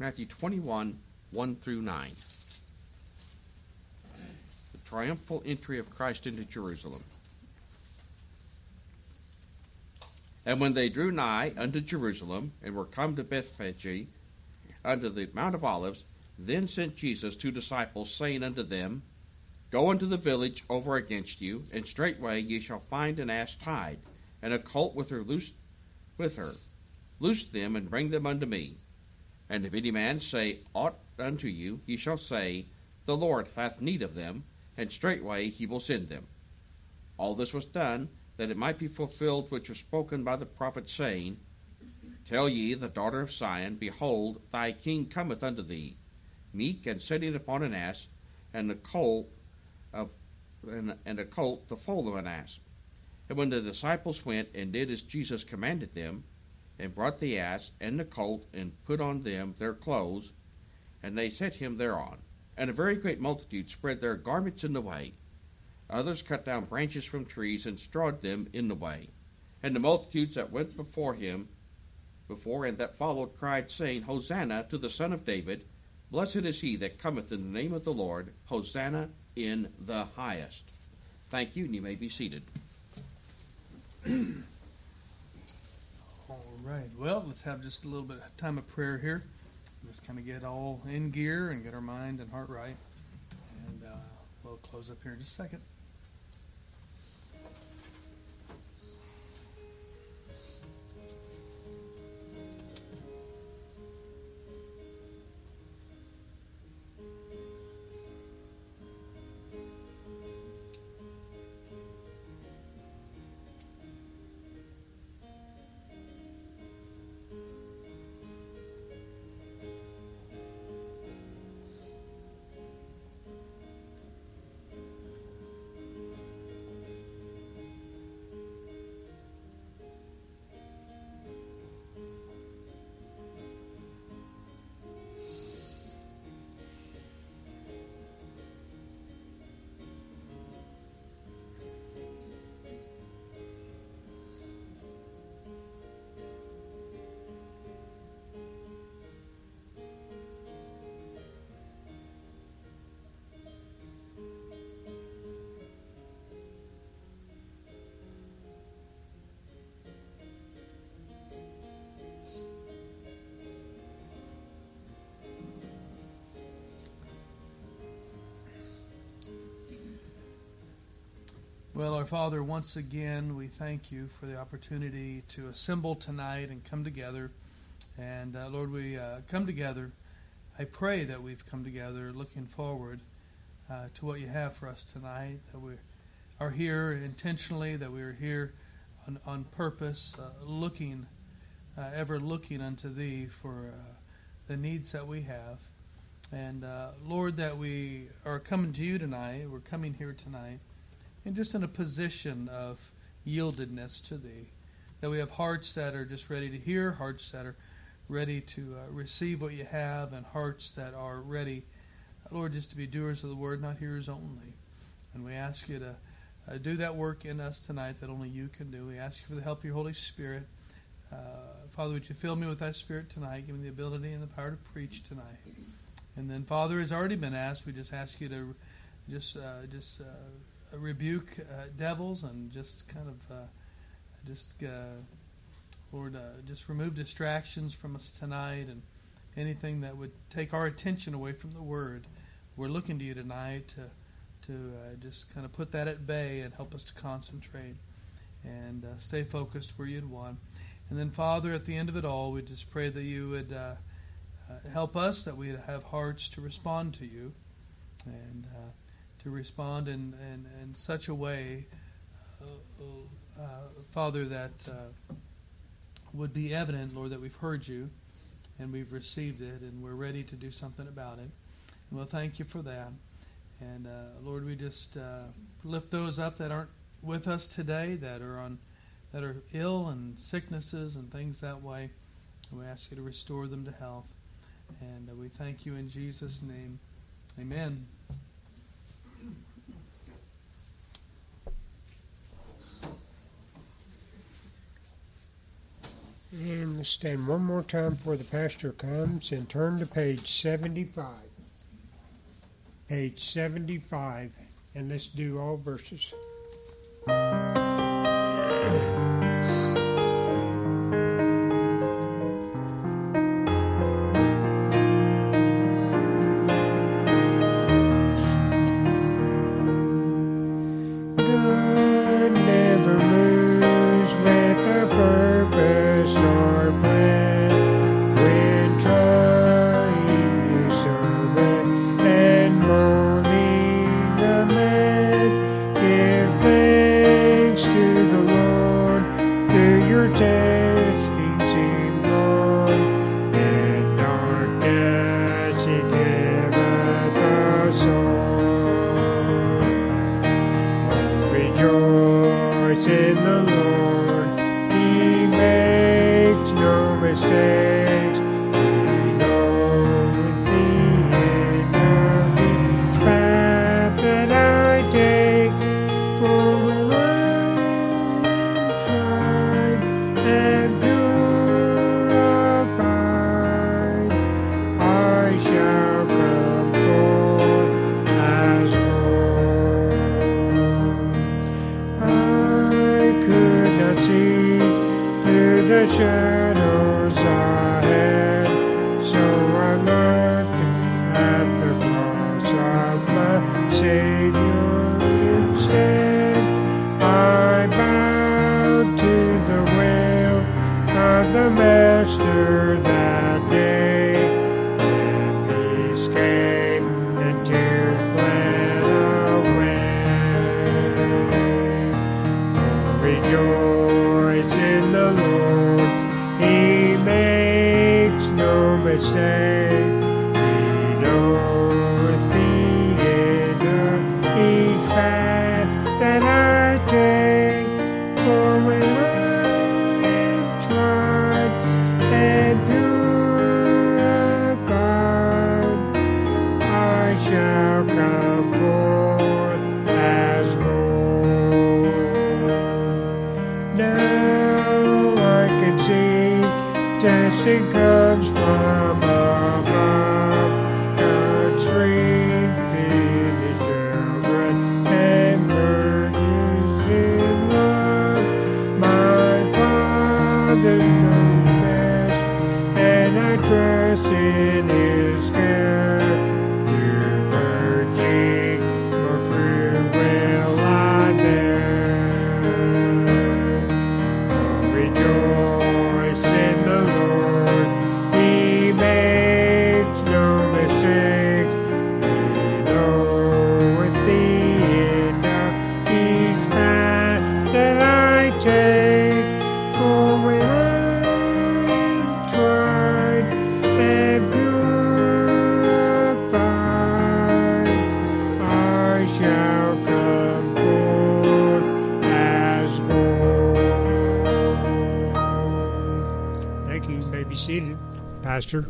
Matthew 21, 1 through 9. The triumphal entry of Christ into Jerusalem. And when they drew nigh unto Jerusalem, and were come to Bethphage, unto the Mount of Olives, then sent Jesus two disciples, saying unto them, Go into the village over against you, and straightway ye shall find an ass tied, and a colt with her loose with her. Loose them and bring them unto me. And if any man say aught unto you, ye shall say, The Lord hath need of them, and straightway he will send them. All this was done, that it might be fulfilled which was spoken by the prophet, saying, Tell ye the daughter of Zion, Behold, thy king cometh unto thee, meek and sitting upon an ass, and a colt of and, and a colt the foal of an ass. And when the disciples went and did as Jesus commanded them, and brought the ass and the colt, and put on them their clothes, and they set him thereon. And a very great multitude spread their garments in the way. Others cut down branches from trees and strawed them in the way. And the multitudes that went before him, before and that followed, cried, saying, Hosanna to the Son of David! Blessed is he that cometh in the name of the Lord! Hosanna in the highest. Thank you, and you may be seated. All right. Well, let's have just a little bit of time of prayer here. Just kind of get all in gear and get our mind and heart right. And uh, we'll close up here in just a second. Well, our Father, once again, we thank you for the opportunity to assemble tonight and come together. And uh, Lord, we uh, come together. I pray that we've come together looking forward uh, to what you have for us tonight, that we are here intentionally, that we are here on, on purpose, uh, looking, uh, ever looking unto Thee for uh, the needs that we have. And Lord, that we are coming to you tonight. We're coming here tonight and just in a position of yieldedness to Thee. That we have hearts that are just ready to hear, hearts that are ready to uh, receive what you have, and hearts that are ready, Lord, just to be doers of the word, not hearers only. And we ask you to uh, do that work in us tonight that only you can do. We ask you for the help of your Holy Spirit. Uh, Father, would you fill me with that Spirit tonight? Give me the ability and the power to preach tonight. And then, Father, has already been asked. We just ask you to just uh, just uh, rebuke uh, devils and just kind of uh, just uh, Lord, uh, just remove distractions from us tonight and anything that would take our attention away from the Word. We're looking to you tonight to to uh, just kind of put that at bay and help us to concentrate and uh, stay focused where you'd want. And then, Father, at the end of it all, we just pray that you would help us, that we'd have hearts to respond to you, and respond in, in, in such a way, uh, uh, Father, that uh, would be evident, Lord, that we've heard you and we've received it and we're ready to do something about it. And we'll thank you for that. And uh, Lord, we just lift those up that aren't with us today, that are on, that are ill and sicknesses and things that way. And we ask you to restore them to health. And we thank you in Jesus' name. Amen. And stand one more time before the pastor comes and turn to page 75. Page 75. And let's do all verses. Pastor.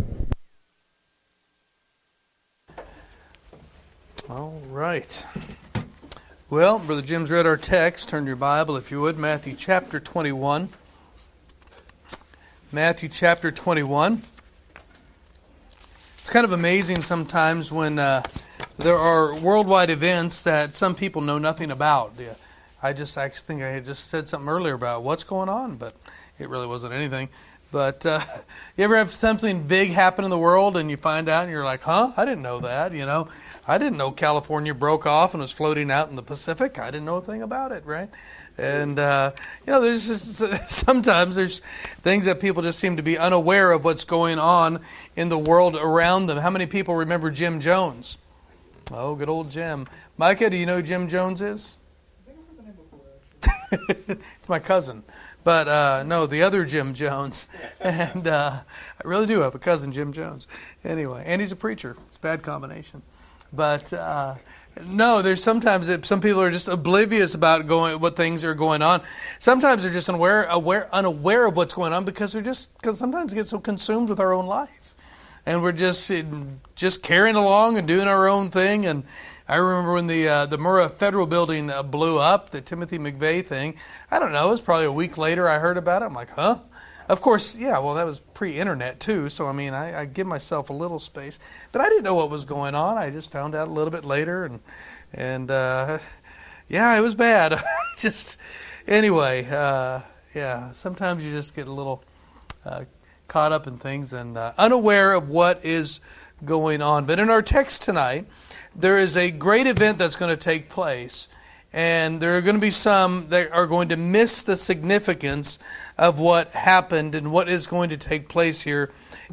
All right. Well, Brother Jim's read our text. Turn your Bible, if you would, Matthew chapter 21. Matthew chapter 21. It's kind of amazing sometimes when uh, there are worldwide events that some people know nothing about. Yeah, I just actually think I had just said something earlier about what's going on, but it really wasn't anything. But uh, you ever have something big happen in the world and you find out and you're like, huh? I didn't know that, you know? I didn't know California broke off and was floating out in the Pacific. I didn't know a thing about it, right? And uh, you know, there's just sometimes there's things that people just seem to be unaware of what's going on in the world around them. How many people remember Jim Jones? Oh, good old Jim. Micah, do you know who Jim Jones is? it's my cousin, but uh, no, the other Jim Jones. And uh, I really do have a cousin, Jim Jones. Anyway, and he's a preacher. It's a bad combination. But uh, no, there's sometimes that some people are just oblivious about going what things are going on. Sometimes they're just unaware, aware, unaware of what's going on because they're just because sometimes get so consumed with our own life, and we're just just carrying along and doing our own thing. And I remember when the uh, the Murrah Federal Building uh, blew up, the Timothy McVeigh thing. I don't know. It was probably a week later I heard about it. I'm like, huh? Of course, yeah, well, that was pre internet too, so I mean, I, I, give myself a little space. But I didn't know what was going on. I just found out a little bit later, and, and uh, yeah, it was bad. just, anyway, uh, yeah, sometimes you just get a little uh, caught up in things and uh, unaware of what is going on. But in our text tonight, there is a great event that's going to take place and there are going to be some that are going to miss the significance of what happened and what is going to take place here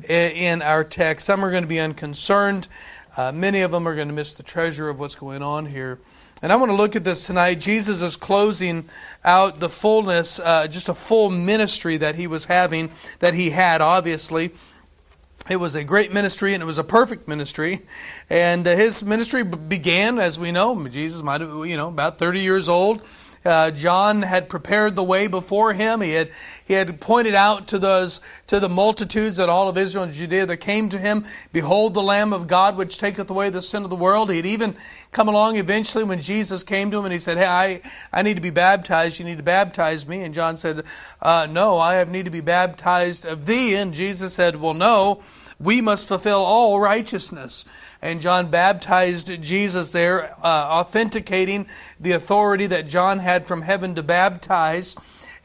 in our text. Some are going to be unconcerned. Uh, many of them are going to miss the treasure of what's going on here. And I want to look at this tonight. Jesus is closing out the fullness, uh, just a full ministry that he was having, that he had, obviously. It was a great ministry and it was a perfect ministry. And uh, his ministry began, as we know, Jesus might have, you know, about 30 years old. Uh, John had prepared the way before him. He had he had pointed out to those to the multitudes that all of Israel and Judea that came to him, "Behold, the Lamb of God, which taketh away the sin of the world." He had even come along eventually when Jesus came to him and he said, "Hey, I I need to be baptized. You need to baptize me." And John said, uh, "No, I have need to be baptized of thee." And Jesus said, "Well, no." we must fulfill all righteousness. And John baptized Jesus there, uh, authenticating the authority that John had from heaven to baptize.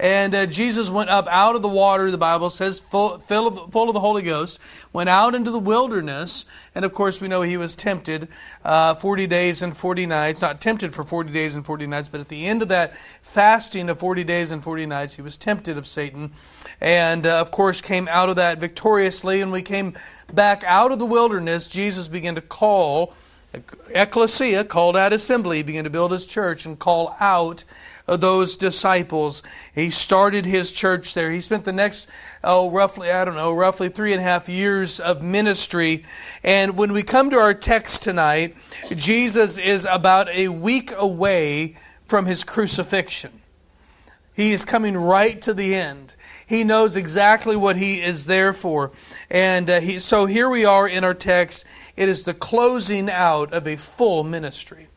And uh, Jesus went up out of the water, the Bible says, full, full, of, full of the Holy Ghost, went out into the wilderness. And of course, we know he was tempted uh, 40 days and 40 nights. Not tempted for 40 days and 40 nights, but at the end of that fasting of 40 days and 40 nights, he was tempted of Satan. And uh, of course, came out of that victoriously. And we came back out of the wilderness. Jesus began to call, ecclesia, called out assembly, began to build his church and call out those disciples. He started his church there. He spent the next, oh, roughly, I don't know, roughly three and a half years of ministry. And when we come to our text tonight, Jesus is about a week away from his crucifixion. He is coming right to the end. He knows exactly what he is there for. And uh, he, so here we are in our text. It is the closing out of a full ministry.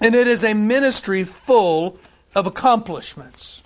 And it is a ministry full of accomplishments.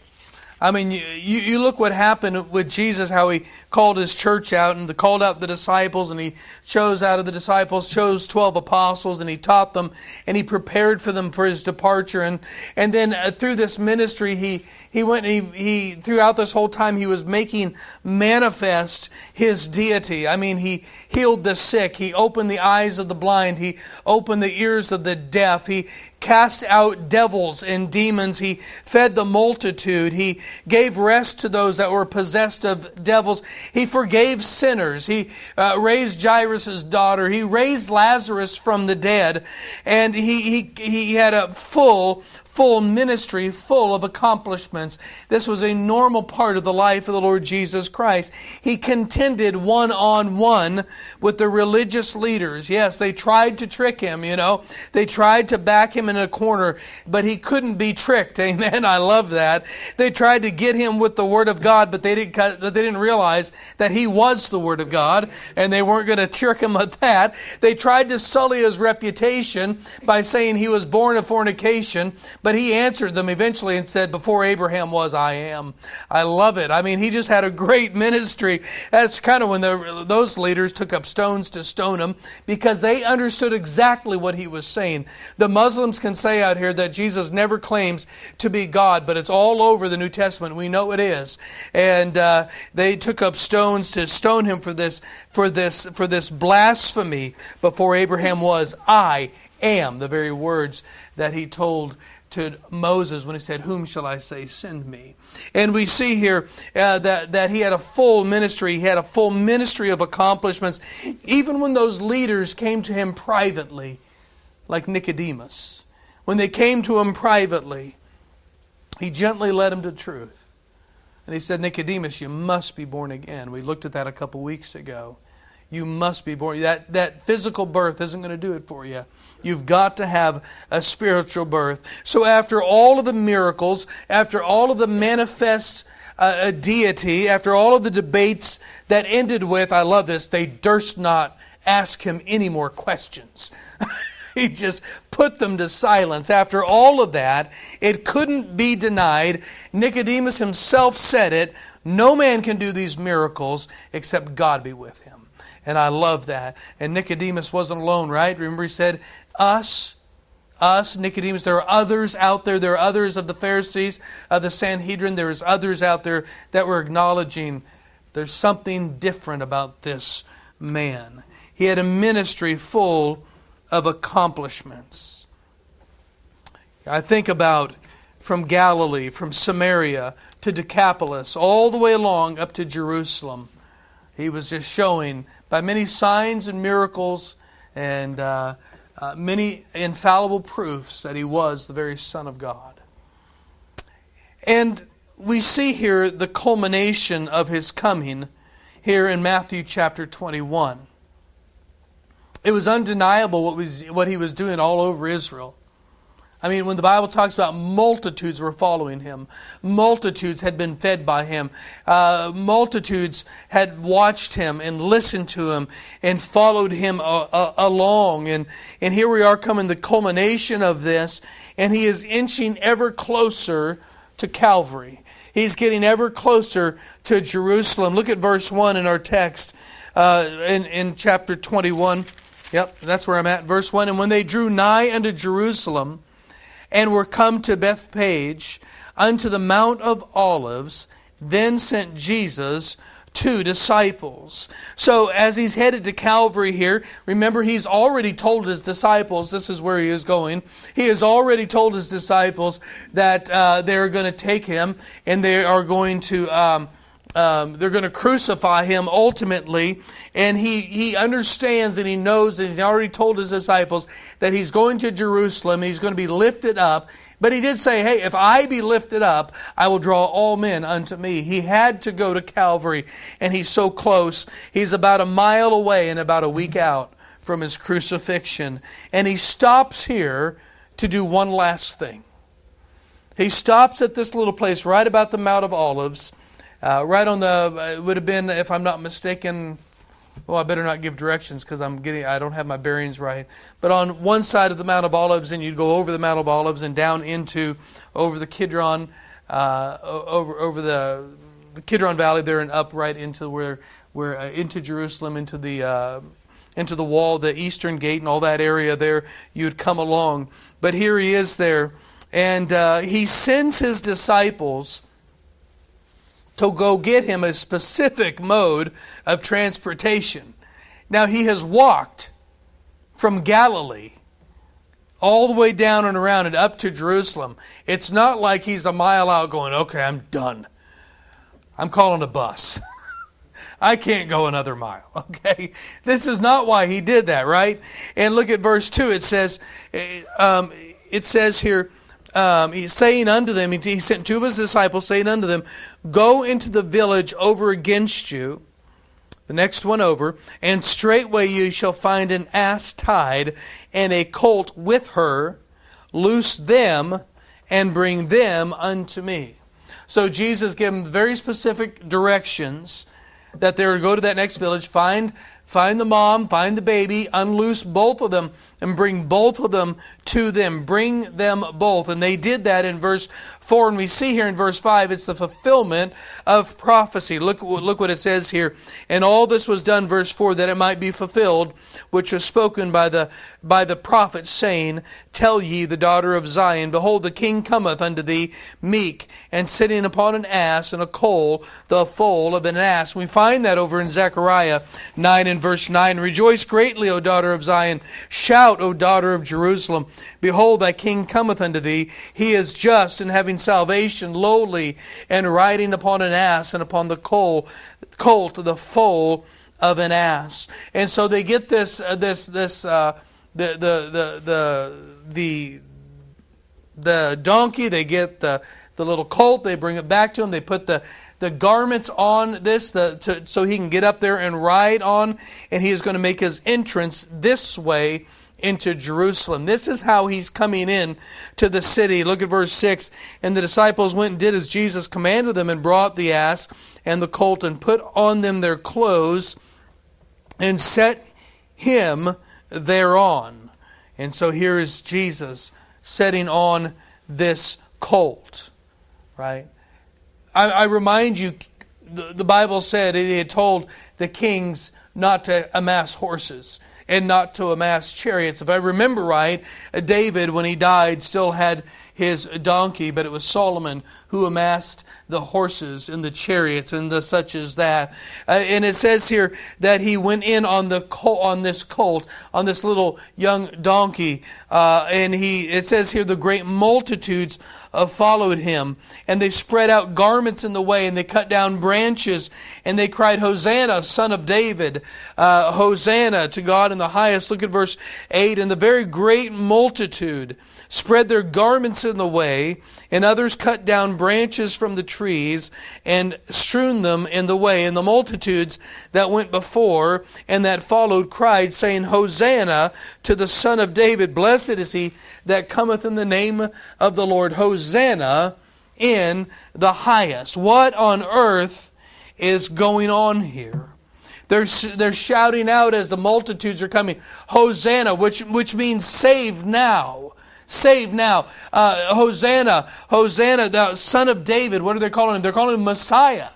I mean, you, you look what happened with Jesus, how he called his church out and called out the disciples, and he chose out of the disciples, chose 12 apostles, and he taught them, and he prepared for them for his departure. And, and then uh, through this ministry, he, he went he, he throughout this whole time he was making manifest his deity. I mean, he healed the sick, he opened the eyes of the blind, he opened the ears of the deaf, he cast out devils and demons, he fed the multitude, he gave rest to those that were possessed of devils, he forgave sinners, he uh, raised Jairus' daughter, he raised Lazarus from the dead, and he, he, he had a full full ministry full of accomplishments. This was a normal part of the life of the Lord Jesus Christ. He contended one on one with the religious leaders. Yes, they tried to trick him, you know. They tried to back him in a corner, but he couldn't be tricked. Amen. I love that. They tried to get him with the word of God, but they didn't they didn't realize that he was the word of God and they weren't going to trick him with that. They tried to sully his reputation by saying he was born of fornication, but he answered them eventually and said, Before Abraham was, I am. I love it. I mean, he just had a great ministry. That's kind of when the, those leaders took up stones to stone him because they understood exactly what he was saying. The Muslims can say out here that Jesus never claims to be God, but it's all over the New Testament. We know it is. And uh, they took up stones to stone him for this, for this, for this blasphemy before Abraham was. I am the very words that he told to Moses when he said, Whom shall I say send me? And we see here uh, that, that he had a full ministry. He had a full ministry of accomplishments. Even when those leaders came to him privately, like Nicodemus, when they came to him privately, he gently led them to truth. And he said, Nicodemus, you must be born again. We looked at that a couple weeks ago. You must be born. That, that physical birth isn't going to do it for you. You've got to have a spiritual birth. So, after all of the miracles, after all of the manifest uh, deity, after all of the debates that ended with, I love this, they durst not ask him any more questions. He just put them to silence. After all of that, it couldn't be denied. Nicodemus himself said it no man can do these miracles except God be with him. And I love that. And Nicodemus wasn't alone, right? Remember, he said, Us, us, Nicodemus, there are others out there. There are others of the Pharisees, of the Sanhedrin. There's others out there that were acknowledging there's something different about this man. He had a ministry full of accomplishments. I think about from Galilee, from Samaria to Decapolis, all the way along up to Jerusalem. He was just showing by many signs and miracles and uh, uh, many infallible proofs that he was the very Son of God. And we see here the culmination of his coming here in Matthew chapter 21. It was undeniable what, was, what he was doing all over Israel. I mean, when the Bible talks about multitudes were following him, multitudes had been fed by him, uh, multitudes had watched him and listened to him and followed him uh, uh, along. And, and here we are coming the culmination of this, and he is inching ever closer to Calvary. He's getting ever closer to Jerusalem. Look at verse 1 in our text uh, in, in chapter 21. Yep, that's where I'm at. Verse 1 And when they drew nigh unto Jerusalem and were come to Bethphage unto the Mount of Olives, then sent Jesus two disciples. So, as he's headed to Calvary here, remember he's already told his disciples this is where he is going. He has already told his disciples that uh, they're going to take him and they are going to. Um, um, they're going to crucify him ultimately. And he, he understands and he knows, and he's already told his disciples that he's going to Jerusalem. he's going to be lifted up. But he did say, Hey, if I be lifted up, I will draw all men unto me. He had to go to Calvary, and he's so close. He's about a mile away and about a week out from his crucifixion. And he stops here to do one last thing. He stops at this little place right about the Mount of Olives uh, right on the, it would have been, if I'm not mistaken, well, I better not give directions because I'm getting, I don't have my bearings right. But on one side of the Mount of Olives, and you'd go over the Mount of Olives and down into, over the Kidron, uh, over over the, the Kidron Valley there and up right into where, where uh, into Jerusalem, into the, uh, into the wall, the eastern gate, and all that area there. You'd come along, but here he is there, and uh, he sends his disciples to go get him a specific mode of transportation. Now, he has walked from Galilee all the way down and around and up to Jerusalem. It's not like he's a mile out going, okay, I'm done. I'm calling a bus. I can't go another mile. Okay? This is not why he did that, right? And look at verse 2. It says, eh, um, it says here, um, he's saying unto them, he sent two of his disciples, saying unto them, Go into the village over against you, the next one over, and straightway you shall find an ass tied, and a colt with her. Loose them, and bring them unto me. So Jesus gave them very specific directions that they're to go to that next village, find find the mom, find the baby, unloose both of them, and bring both of them to them. Bring them both. And they did that in verse 4. And we see here in verse 5, it's the fulfillment of prophecy. Look, look what it says here. And all this was done, verse 4, that it might be fulfilled, which was spoken by the, by the prophet, saying, Tell ye the daughter of Zion, Behold, the king cometh unto thee, meek, and sitting upon an ass, and a coal, the foal of an ass. We find that over in Zechariah 9 and verse 9. Rejoice greatly, O daughter of Zion. Shout O daughter of Jerusalem. Behold, thy king cometh unto thee. He is just and having salvation, lowly, and riding upon an ass and upon the colt, colt the foal of an ass. And so they get this, uh, this, this, uh, the, the, the, the, the, donkey, they get the, the little colt, they bring it back to him, they put the, the garments on this the, to, so he can get up there and ride on, and he is going to make his entrance this way into Jerusalem. This is how he's coming in to the city. Look at verse 6. And the disciples went and did as Jesus commanded them and brought the ass and the colt and put on them their clothes and set him thereon. And so here is Jesus setting on this colt, right? I, I remind you, the, the Bible said it had told the kings not to amass horses and not to amass chariots. If I remember right, David, when he died, still had his donkey, but it was Solomon who amassed the horses and the chariots and the such as that. Uh, and it says here that he went in on the col- on this colt, on this little young donkey, uh, and he it says here the great multitudes uh, followed him, and they spread out garments in the way, and they cut down branches, and they cried, Hosanna, son of David, uh, Hosanna to God in the highest. Look at verse 8, and the very great multitude spread their garments in the way, and others cut down branches from the trees and strewn them in the way. And the multitudes that went before and that followed cried, saying, Hosanna to the Son of David. Blessed is he that cometh in the name of the Lord. Hosanna in the highest. What on earth is going on here? They're, they're shouting out as the multitudes are coming, Hosanna, which, which means save now. Save now. Uh, Hosanna, Hosanna, the son of David. What are they calling him? They're calling him Messiah.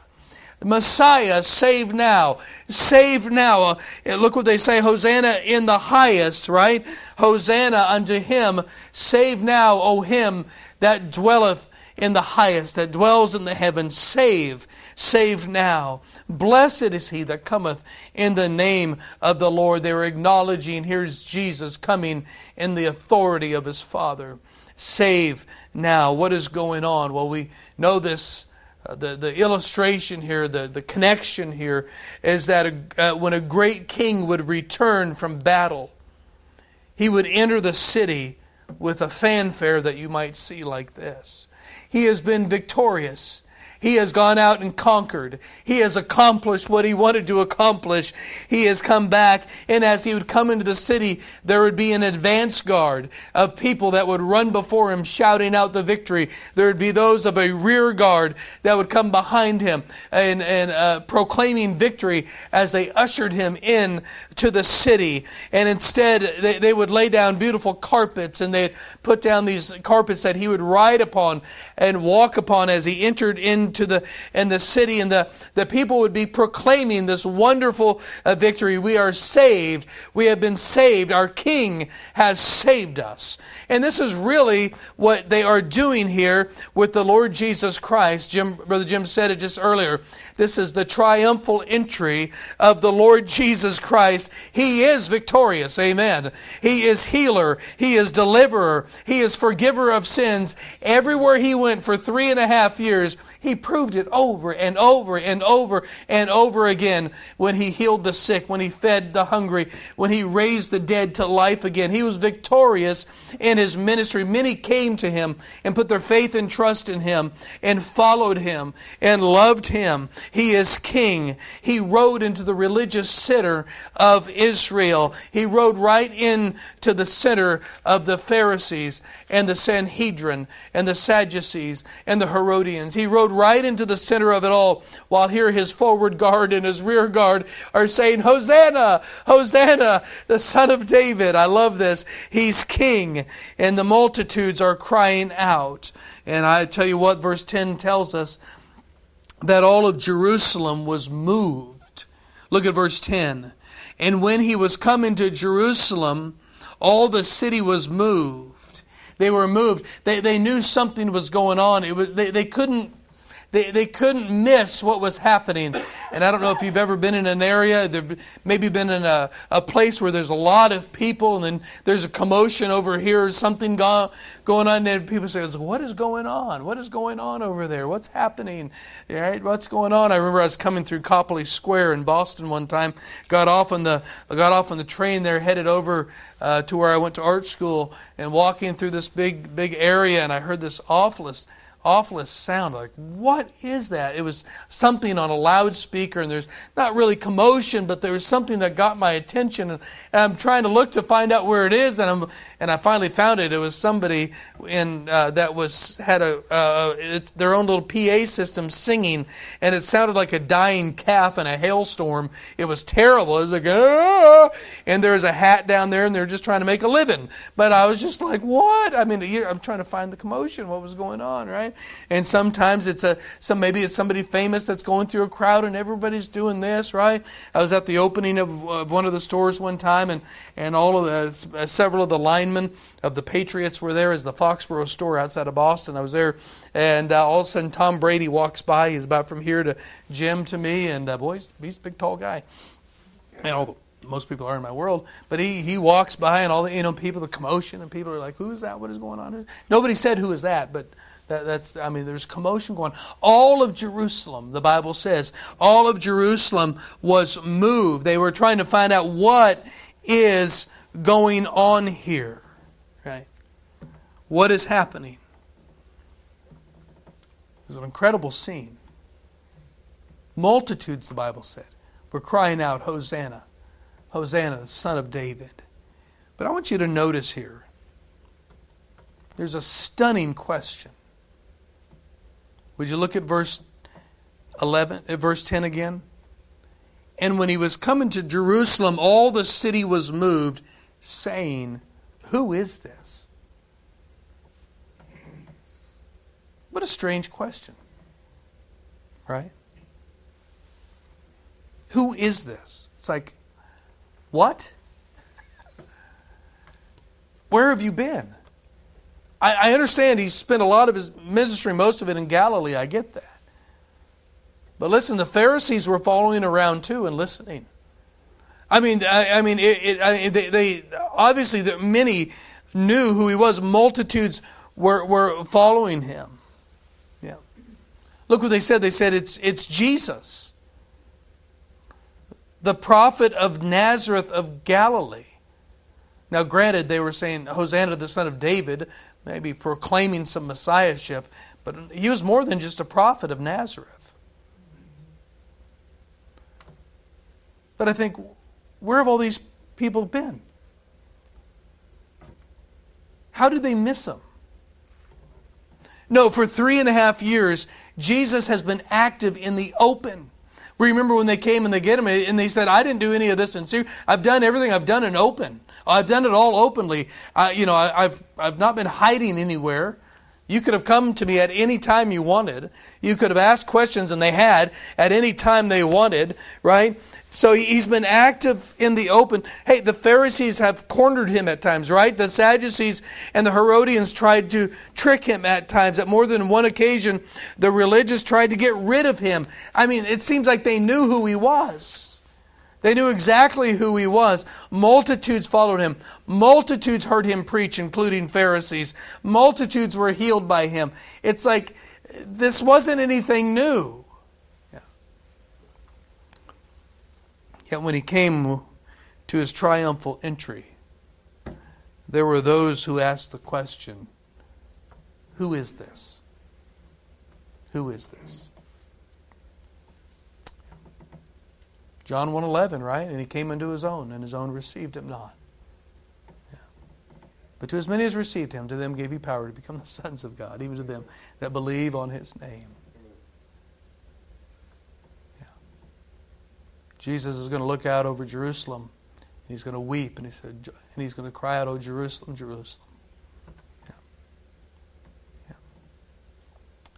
Messiah, save now. Save now. Uh, look what they say Hosanna in the highest, right? Hosanna unto him. Save now, O him that dwelleth in the highest, that dwells in the heavens. Save, save now. Blessed is he that cometh in the name of the Lord. They're acknowledging here's Jesus coming in the authority of his Father. Save now. What is going on? Well, we know this. Uh, the, the illustration here, the, the connection here, is that a, uh, when a great king would return from battle, he would enter the city with a fanfare that you might see like this. He has been victorious. He has gone out and conquered. He has accomplished what he wanted to accomplish. He has come back, and as he would come into the city, there would be an advance guard of people that would run before him, shouting out the victory. There would be those of a rear guard that would come behind him and, and uh, proclaiming victory as they ushered him in to the city. And instead, they, they would lay down beautiful carpets, and they'd put down these carpets that he would ride upon and walk upon as he entered into to the and the city, and the, the people would be proclaiming this wonderful uh, victory. We are saved. We have been saved. Our King has saved us. And this is really what they are doing here with the Lord Jesus Christ. Jim, Brother Jim said it just earlier. This is the triumphal entry of the Lord Jesus Christ. He is victorious. Amen. He is healer. He is deliverer. He is forgiver of sins. Everywhere he went for three and a half years, he proved it over and over and over and over again when he healed the sick, when he fed the hungry, when he raised the dead to life again. He was victorious in his ministry. Many came to him and put their faith and trust in him and followed him and loved him. He is king. He rode into the religious center of Israel. He rode right into the center of the Pharisees and the Sanhedrin and the Sadducees and the Herodians. He rode right into the center of it all, while here his forward guard and his rear guard are saying, Hosanna, Hosanna, the son of David. I love this. He's king. And the multitudes are crying out. And I tell you what, verse 10 tells us that all of Jerusalem was moved. Look at verse 10. And when he was come into Jerusalem, all the city was moved. They were moved. They, they knew something was going on. It was, they, they couldn't they, they couldn't miss what was happening. And I don't know if you've ever been in an area, maybe been in a, a place where there's a lot of people and then there's a commotion over here, something go, going on, and people say, What is going on? What is going on over there? What's happening? Right? What's going on? I remember I was coming through Copley Square in Boston one time, got off on the, got off on the train there, headed over uh, to where I went to art school, and walking through this big, big area, and I heard this awfulest awfulest sound. Like, what is that? It was something on a loudspeaker, and there's not really commotion, but there was something that got my attention. And, I'm trying to look to find out where it is, and I'm and I finally found it. It was somebody in uh, that was had a uh, their own little PA system singing, and it sounded like a dying calf in a hailstorm. It was terrible. It was like, ah! and there's a hat down there, and they're just trying to make a living. But I was just like, what? I mean, I'm trying to find the commotion. What was going on, right? And sometimes it's a some maybe it's somebody famous that's going through a crowd, and everybody's doing this, right? I was at the opening of, of one of the stores one time, and and all of the uh, several of the linemen of the Patriots were there as the Foxborough store outside of Boston. I was there, and uh, all of a sudden Tom Brady walks by. He's about from here to Jim to me, and uh, boy, he's, he's a big tall guy, and all the most people are in my world, but he, he walks by and all the you know people, the commotion, and people are like, "Who's that? What is going on?" Nobody said who is that, but that, that's I mean, there's commotion going. All of Jerusalem, the Bible says, all of Jerusalem was moved. They were trying to find out what is going on here, right? What is happening? It was an incredible scene. Multitudes, the Bible said, were crying out, Hosanna. Hosanna, the son of David. But I want you to notice here there's a stunning question. Would you look at verse 11, at verse 10 again? And when he was coming to Jerusalem, all the city was moved, saying, Who is this? What a strange question, right? Who is this? It's like, what? Where have you been? I, I understand he spent a lot of his ministry, most of it in Galilee. I get that. But listen, the Pharisees were following around too and listening. I mean, I, I mean, it, it, I, they, they, obviously the, many knew who he was. Multitudes were were following him. Yeah. Look what they said. They said it's it's Jesus the prophet of Nazareth of Galilee. Now, granted, they were saying, Hosanna, the son of David, maybe proclaiming some messiahship, but he was more than just a prophet of Nazareth. But I think, where have all these people been? How did they miss him? No, for three and a half years, Jesus has been active in the open. Remember when they came and they get him and they said, I didn't do any of this in secret. I've done everything I've done in open. I've done it all openly. I, you know, I, I've, I've not been hiding anywhere. You could have come to me at any time you wanted. You could have asked questions, and they had at any time they wanted, right? So he's been active in the open. Hey, the Pharisees have cornered him at times, right? The Sadducees and the Herodians tried to trick him at times. At more than one occasion, the religious tried to get rid of him. I mean, it seems like they knew who he was. They knew exactly who he was. Multitudes followed him. Multitudes heard him preach, including Pharisees. Multitudes were healed by him. It's like this wasn't anything new. Yet when he came to his triumphal entry, there were those who asked the question Who is this? Who is this? John 1:11, right? And he came into his own, and his own received him not. Yeah. But to as many as received him, to them gave he power to become the sons of God, even to them that believe on his name. Jesus is going to look out over Jerusalem and he's going to weep and he said and he's going to cry out, "Oh Jerusalem, Jerusalem." Yeah. Yeah.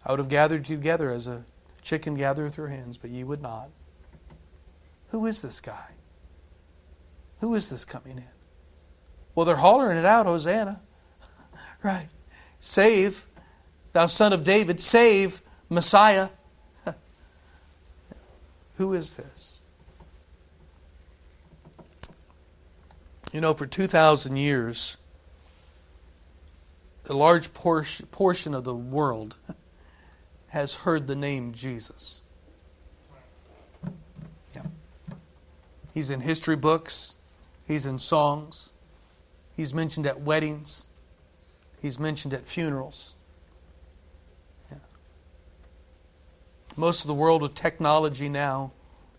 I would have gathered you together as a chicken gathereth her hens, but ye would not. Who is this guy? Who is this coming in? Well, they're hollering it out, Hosanna. right. Save, thou son of David, save Messiah. Who is this? You know, for 2,000 years, a large portion of the world has heard the name Jesus. He's in history books, he's in songs, he's mentioned at weddings, he's mentioned at funerals. Yeah. most of the world with technology now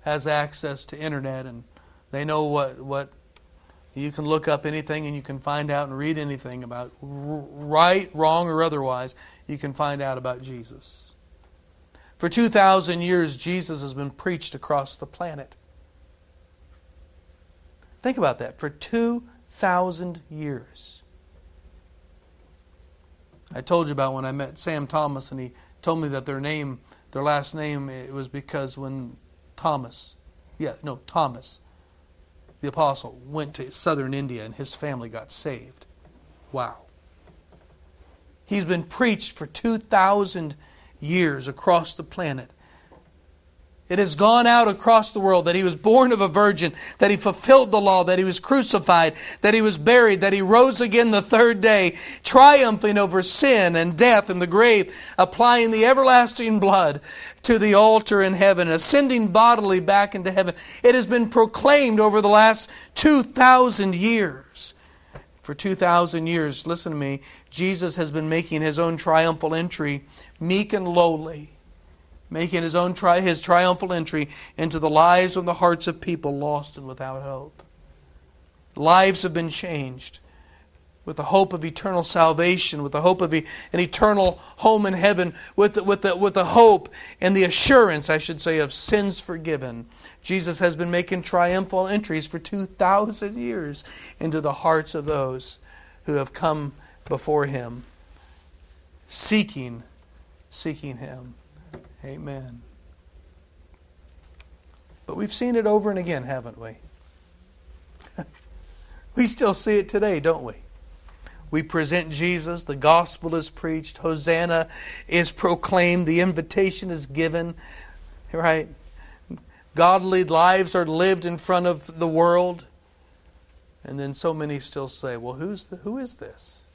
has access to internet and they know what, what you can look up anything and you can find out and read anything about right, wrong, or otherwise. You can find out about Jesus. For 2,000 years, Jesus has been preached across the planet. Think about that. For 2,000 years. I told you about when I met Sam Thomas and he told me that their name, their last name, it was because when Thomas, yeah, no, Thomas, the apostle, went to southern India and his family got saved. Wow. He's been preached for 2,000 years across the planet. It has gone out across the world that he was born of a virgin, that he fulfilled the law, that he was crucified, that he was buried, that he rose again the third day, triumphing over sin and death and the grave, applying the everlasting blood to the altar in heaven, ascending bodily back into heaven. It has been proclaimed over the last 2,000 years. For 2,000 years, listen to me, Jesus has been making his own triumphal entry, meek and lowly making his own tri- his triumphal entry into the lives and the hearts of people lost and without hope. Lives have been changed with the hope of eternal salvation, with the hope of an eternal home in heaven, with the, with, the, with the hope and the assurance, I should say, of sins forgiven. Jesus has been making triumphal entries for 2,000 years into the hearts of those who have come before him, seeking, seeking him. Amen. But we've seen it over and again, haven't we? we still see it today, don't we? We present Jesus, the gospel is preached, Hosanna is proclaimed, the invitation is given, right? Godly lives are lived in front of the world. And then so many still say, well, who's the, who is this?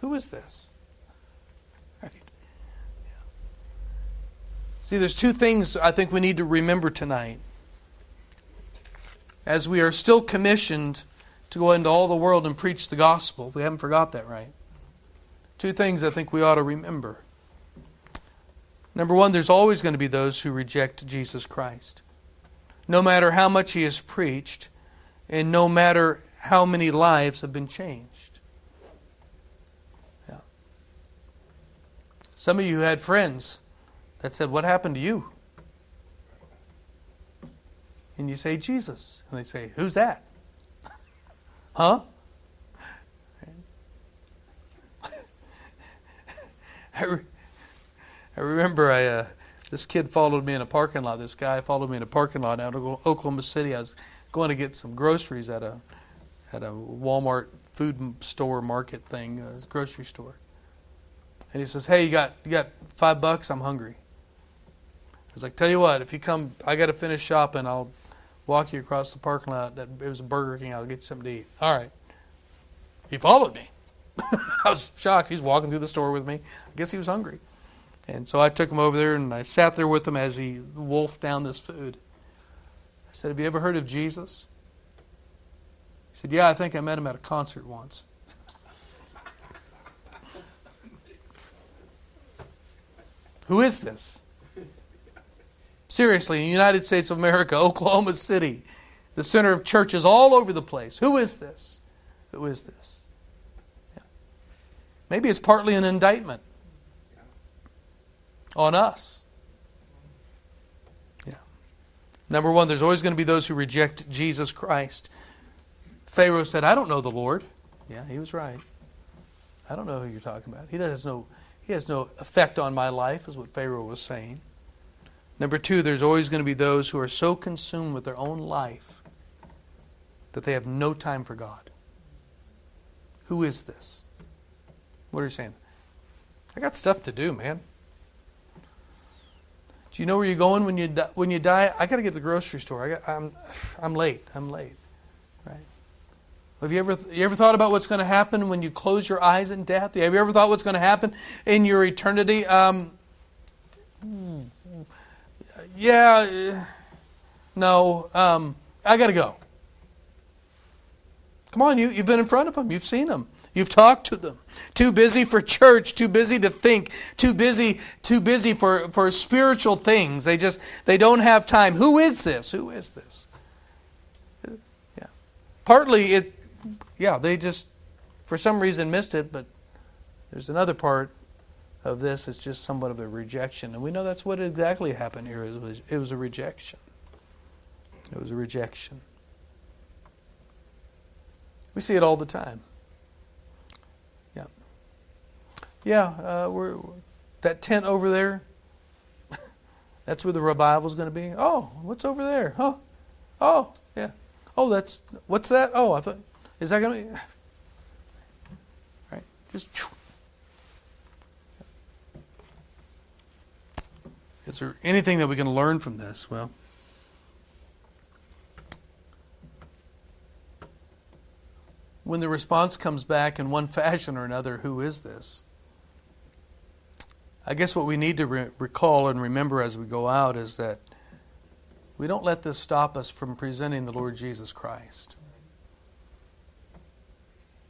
Who is this? See, there's two things I think we need to remember tonight. As we are still commissioned to go into all the world and preach the gospel, we haven't forgot that, right? Two things I think we ought to remember. Number one, there's always going to be those who reject Jesus Christ. No matter how much he has preached, and no matter how many lives have been changed. Yeah. Some of you had friends that said, What happened to you? And you say, Jesus. And they say, Who's that? huh? I, re- I remember I, uh, this kid followed me in a parking lot. This guy followed me in a parking lot out of Oklahoma City. I was going to get some groceries at a at a Walmart food store market thing, a grocery store. And he says, "Hey, you got you got five bucks? I'm hungry." Was like, tell you what, if you come, I got to finish shopping. I'll walk you across the parking lot. That it was a Burger King. I'll get you something to eat. All right. He followed me. I was shocked. He's walking through the store with me. I guess he was hungry. And so I took him over there and I sat there with him as he wolfed down this food. I said, Have you ever heard of Jesus? He said, Yeah, I think I met him at a concert once. Who is this? Seriously, in the United States of America, Oklahoma City, the center of churches all over the place. Who is this? Who is this? Yeah. Maybe it's partly an indictment on us. Yeah. Number one, there's always going to be those who reject Jesus Christ. Pharaoh said, I don't know the Lord. Yeah, he was right. I don't know who you're talking about. He has no, he has no effect on my life, is what Pharaoh was saying. Number two, there's always going to be those who are so consumed with their own life that they have no time for God. Who is this? What are you saying? I got stuff to do, man. Do you know where you're going when you die, when you die? I got to get to the grocery store. I got, I'm I'm late. I'm late. Right? Have you ever you ever thought about what's going to happen when you close your eyes in death? Have you ever thought what's going to happen in your eternity? Um, yeah, no, um, I got to go. Come on, you, you've been in front of them, You've seen them, You've talked to them. Too busy for church, too busy to think, too busy, too busy for, for spiritual things. They just they don't have time. Who is this? Who is this? Yeah. Partly it yeah, they just for some reason missed it, but there's another part of this that's just somewhat of a rejection. And we know that's what exactly happened here. It was, it was a rejection. It was a rejection. We see it all the time. Yeah. Yeah, uh, we're, that tent over there, that's where the revival is going to be. Oh, what's over there? Huh? Oh, yeah. Oh, that's, what's that? Oh, I thought, is that going to be, right? Just, is there anything that we can learn from this? Well, when the response comes back in one fashion or another, who is this? I guess what we need to re- recall and remember as we go out is that we don't let this stop us from presenting the Lord Jesus Christ.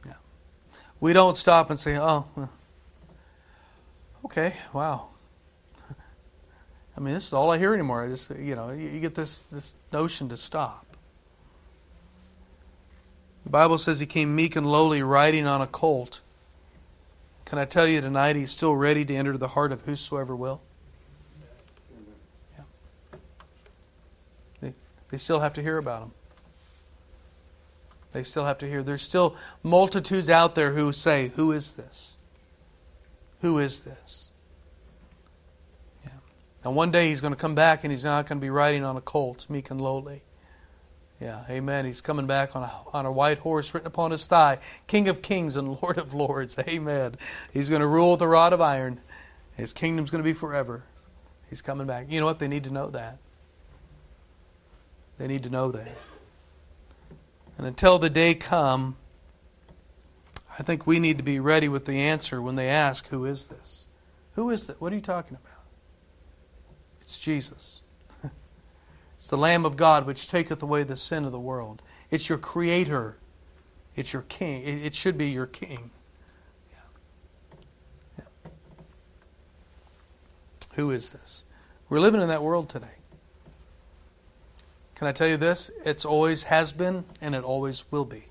Yeah. We don't stop and say, oh, okay, wow. I mean, this is all I hear anymore. I just, you know, you get this, this notion to stop. The Bible says he came meek and lowly, riding on a colt. Can I tell you tonight, he's still ready to enter the heart of whosoever will? Yeah. They, they still have to hear about him. They still have to hear. There's still multitudes out there who say, Who is this? Who is this? And one day he's going to come back and he's not going to be riding on a colt, meek and lowly. Yeah, amen. He's coming back on a, on a white horse written upon his thigh, King of kings and Lord of lords. Amen. He's going to rule with a rod of iron. His kingdom's going to be forever. He's coming back. You know what? They need to know that. They need to know that. And until the day come, I think we need to be ready with the answer when they ask, Who is this? Who is that? What are you talking about? It's Jesus. It's the Lamb of God which taketh away the sin of the world. It's your Creator. It's your King. It, should be your King. Yeah. Yeah. Who is this? We're living in that world today. Can I tell you this? It's always has been and it always will be.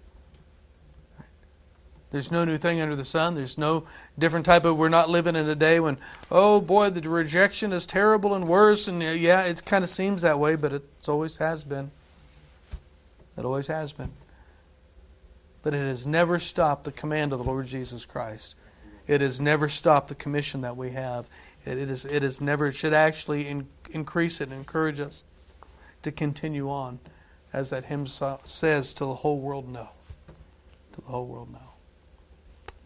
There's no new thing under the sun. There's no different type of. We're not living in a day when, oh boy, the rejection is terrible and worse. And uh, yeah, it kind of seems that way, but it always has been. It always has been. But it has never stopped the command of the Lord Jesus Christ. It has never stopped the commission that we have. It, it, is, it has never, it should actually in, increase it and encourage us to continue on, as that hymn says, to the whole world know. To the whole world know.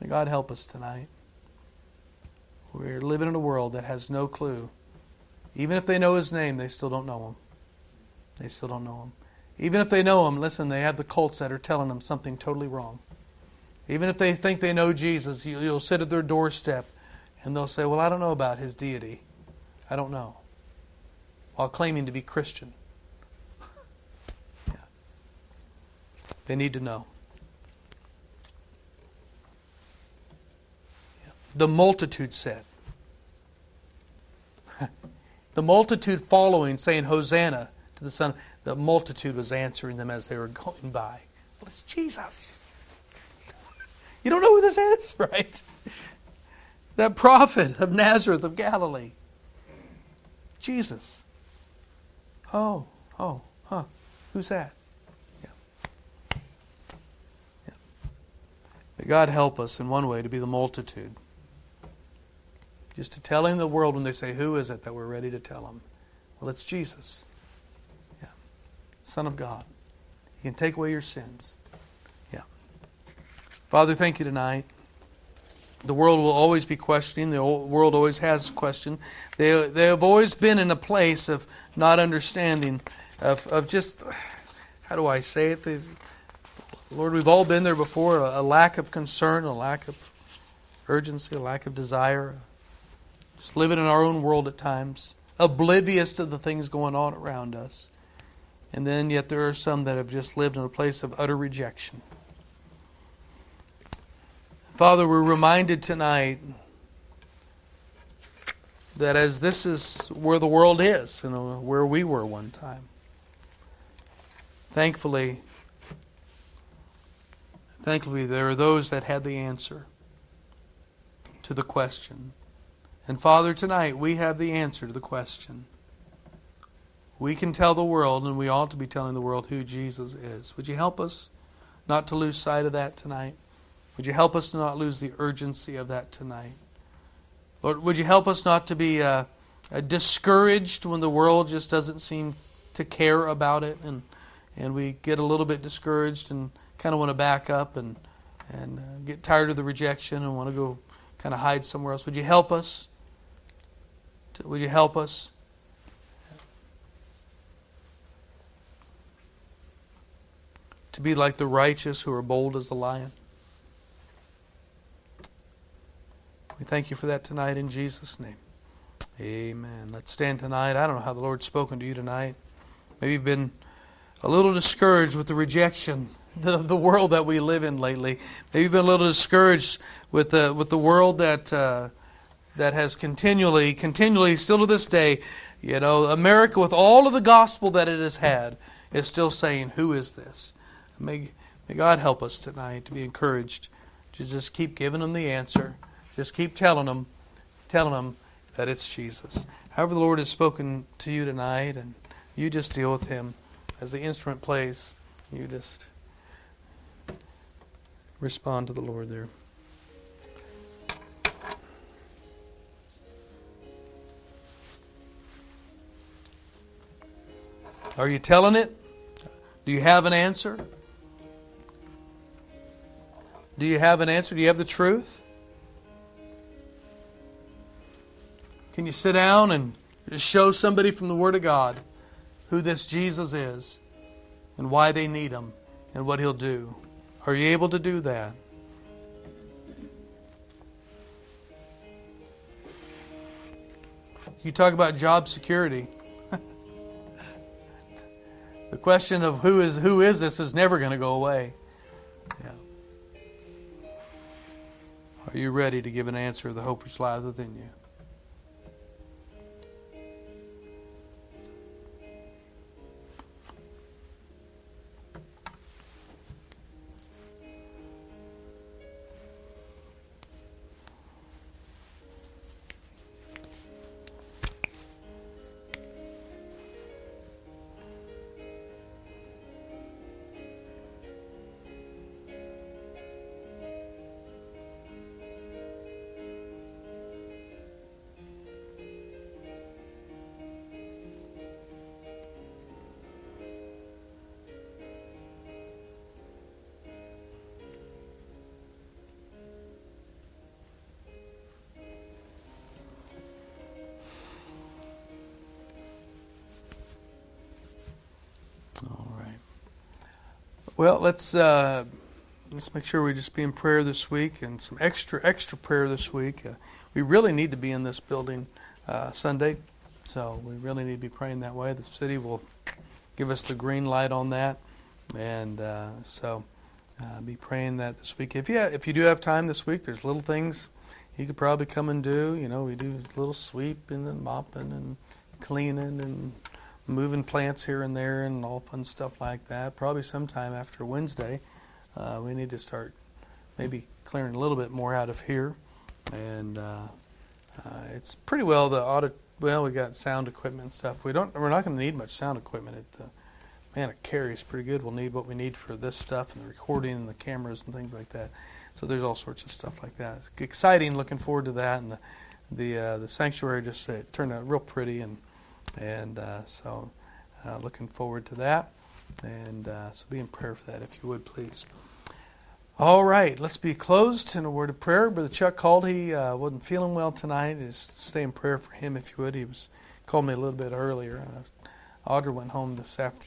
May God help us tonight. We're living in a world that has no clue. Even if they know His name, they still don't know Him. They still don't know Him. Even if they know Him, listen, they have the cults that are telling them something totally wrong. Even if they think they know Jesus, you'll sit at their doorstep and they'll say, Well, I don't know about His deity. I don't know. While claiming to be Christian. yeah. They need to know. The multitude said. the multitude following, saying, Hosanna to the Son. The multitude was answering them as they were going by. Well, it's Jesus. You don't know who this is, right? That prophet of Nazareth of Galilee. Jesus. Oh, oh, huh. Who's that? Yeah. yeah. May God help us in one way to be the multitude. Just to telling the world when they say, Who is it that we're ready to tell them? Well, it's Jesus. Yeah. Son of God. He can take away your sins. Yeah. Father, thank you tonight. The world will always be questioning. The world always has questioned. They, they have always been in a place of not understanding, of, of just, how do I say it? They've, Lord, we've all been there before a, a lack of concern, a lack of urgency, a lack of desire, just living in our own world at times, oblivious to the things going on around us. And then, yet, there are some that have just lived in a place of utter rejection. Father, we're reminded tonight that as this is where the world is and where we were one time, thankfully, thankfully there are those that had the answer to the question. And Father, tonight we have the answer to the question. We can tell the world, and we ought to be telling the world who Jesus is. Would you help us not to lose sight of that tonight? Would you help us to not lose the urgency of that tonight? Lord, would you help us not to be uh, uh, discouraged when the world just doesn't seem to care about it and, and we get a little bit discouraged and kind of want to back up and, and uh, get tired of the rejection and want to go kind of hide somewhere else? Would you help us? Would you help us? To be like the righteous who are bold as a lion. We thank you for that tonight in Jesus' name. Amen. Let's stand tonight. I don't know how the Lord's spoken to you tonight. Maybe you've been a little discouraged with the rejection of the world that we live in lately. Maybe you've been a little discouraged with the with the world that uh, that has continually, continually, still to this day, you know, America with all of the gospel that it has had is still saying, "Who is this?" May may God help us tonight to be encouraged to just keep giving them the answer. Just keep telling them, telling them that it's Jesus. However, the Lord has spoken to you tonight, and you just deal with Him as the instrument plays. You just respond to the Lord there. Are you telling it? Do you have an answer? Do you have an answer? Do you have the truth? Can you sit down and show somebody from the Word of God who this Jesus is and why they need Him and what He'll do? Are you able to do that? You talk about job security. The question of who is who is this is never going to go away. Yeah. Are you ready to give an answer of the hope which lies within you? Well, let's uh, let's make sure we just be in prayer this week and some extra extra prayer this week. Uh, we really need to be in this building uh, Sunday, so we really need to be praying that way. The city will give us the green light on that, and uh, so uh, be praying that this week. If you if you do have time this week, there's little things you could probably come and do. You know, we do little sweeping and mopping and cleaning and moving plants here and there and all fun stuff like that. Probably sometime after Wednesday, uh, we need to start maybe clearing a little bit more out of here. And uh, uh, it's pretty well the audit. Well, we got sound equipment stuff. We don't. We're not going to need much sound equipment the. Man, it carries pretty good. We'll need what we need for this stuff and the recording and the cameras and things like that. So there's all sorts of stuff like that. It's exciting. Looking forward to that. And the the uh, the sanctuary just uh, turned out real pretty and and uh, so, uh, looking forward to that. And uh, so, be in prayer for that, if you would, please. All right, let's be closed in a word of prayer. Brother Chuck called. He uh, wasn't feeling well tonight. Just stay in prayer for him, if you would. He was called me a little bit earlier. Audra went home this afternoon.